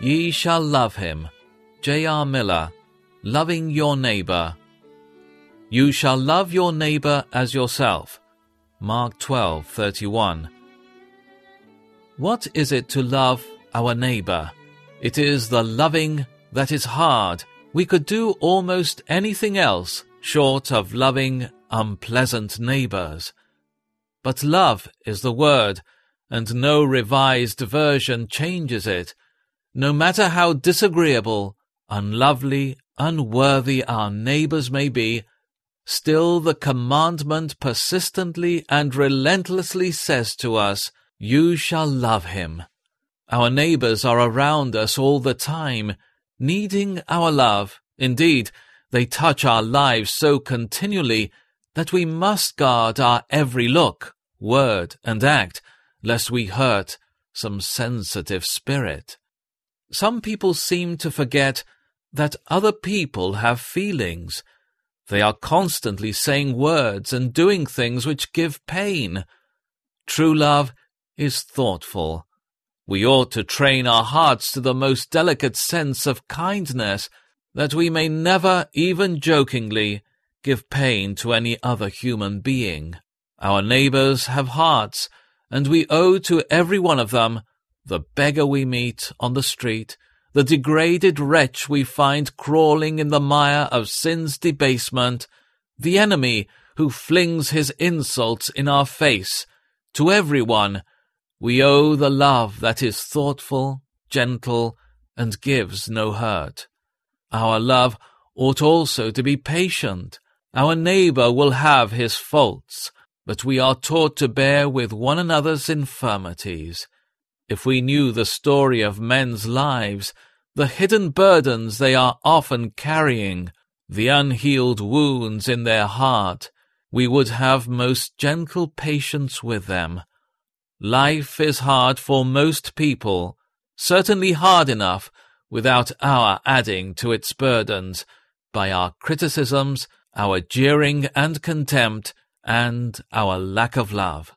Ye shall love him. J.R. Miller, Loving Your Neighbor. You shall love your neighbor as yourself. Mark 12:31. What is it to love our neighbor? It is the loving that is hard. We could do almost anything else short of loving unpleasant neighbors. But love is the word, and no revised version changes it. No matter how disagreeable, unlovely, unworthy our neighbors may be, still the commandment persistently and relentlessly says to us, You shall love him. Our neighbors are around us all the time, needing our love. Indeed, they touch our lives so continually that we must guard our every look, word, and act, lest we hurt some sensitive spirit. Some people seem to forget that other people have feelings. They are constantly saying words and doing things which give pain. True love is thoughtful. We ought to train our hearts to the most delicate sense of kindness, that we may never, even jokingly, give pain to any other human being. Our neighbors have hearts, and we owe to every one of them the beggar we meet on the street, the degraded wretch we find crawling in the mire of sin's debasement, the enemy who flings his insults in our face, to every one we owe the love that is thoughtful, gentle, and gives no hurt. Our love ought also to be patient. Our neighbor will have his faults, but we are taught to bear with one another's infirmities. If we knew the story of men's lives, the hidden burdens they are often carrying, the unhealed wounds in their heart, we would have most gentle patience with them. Life is hard for most people, certainly hard enough without our adding to its burdens by our criticisms, our jeering and contempt, and our lack of love.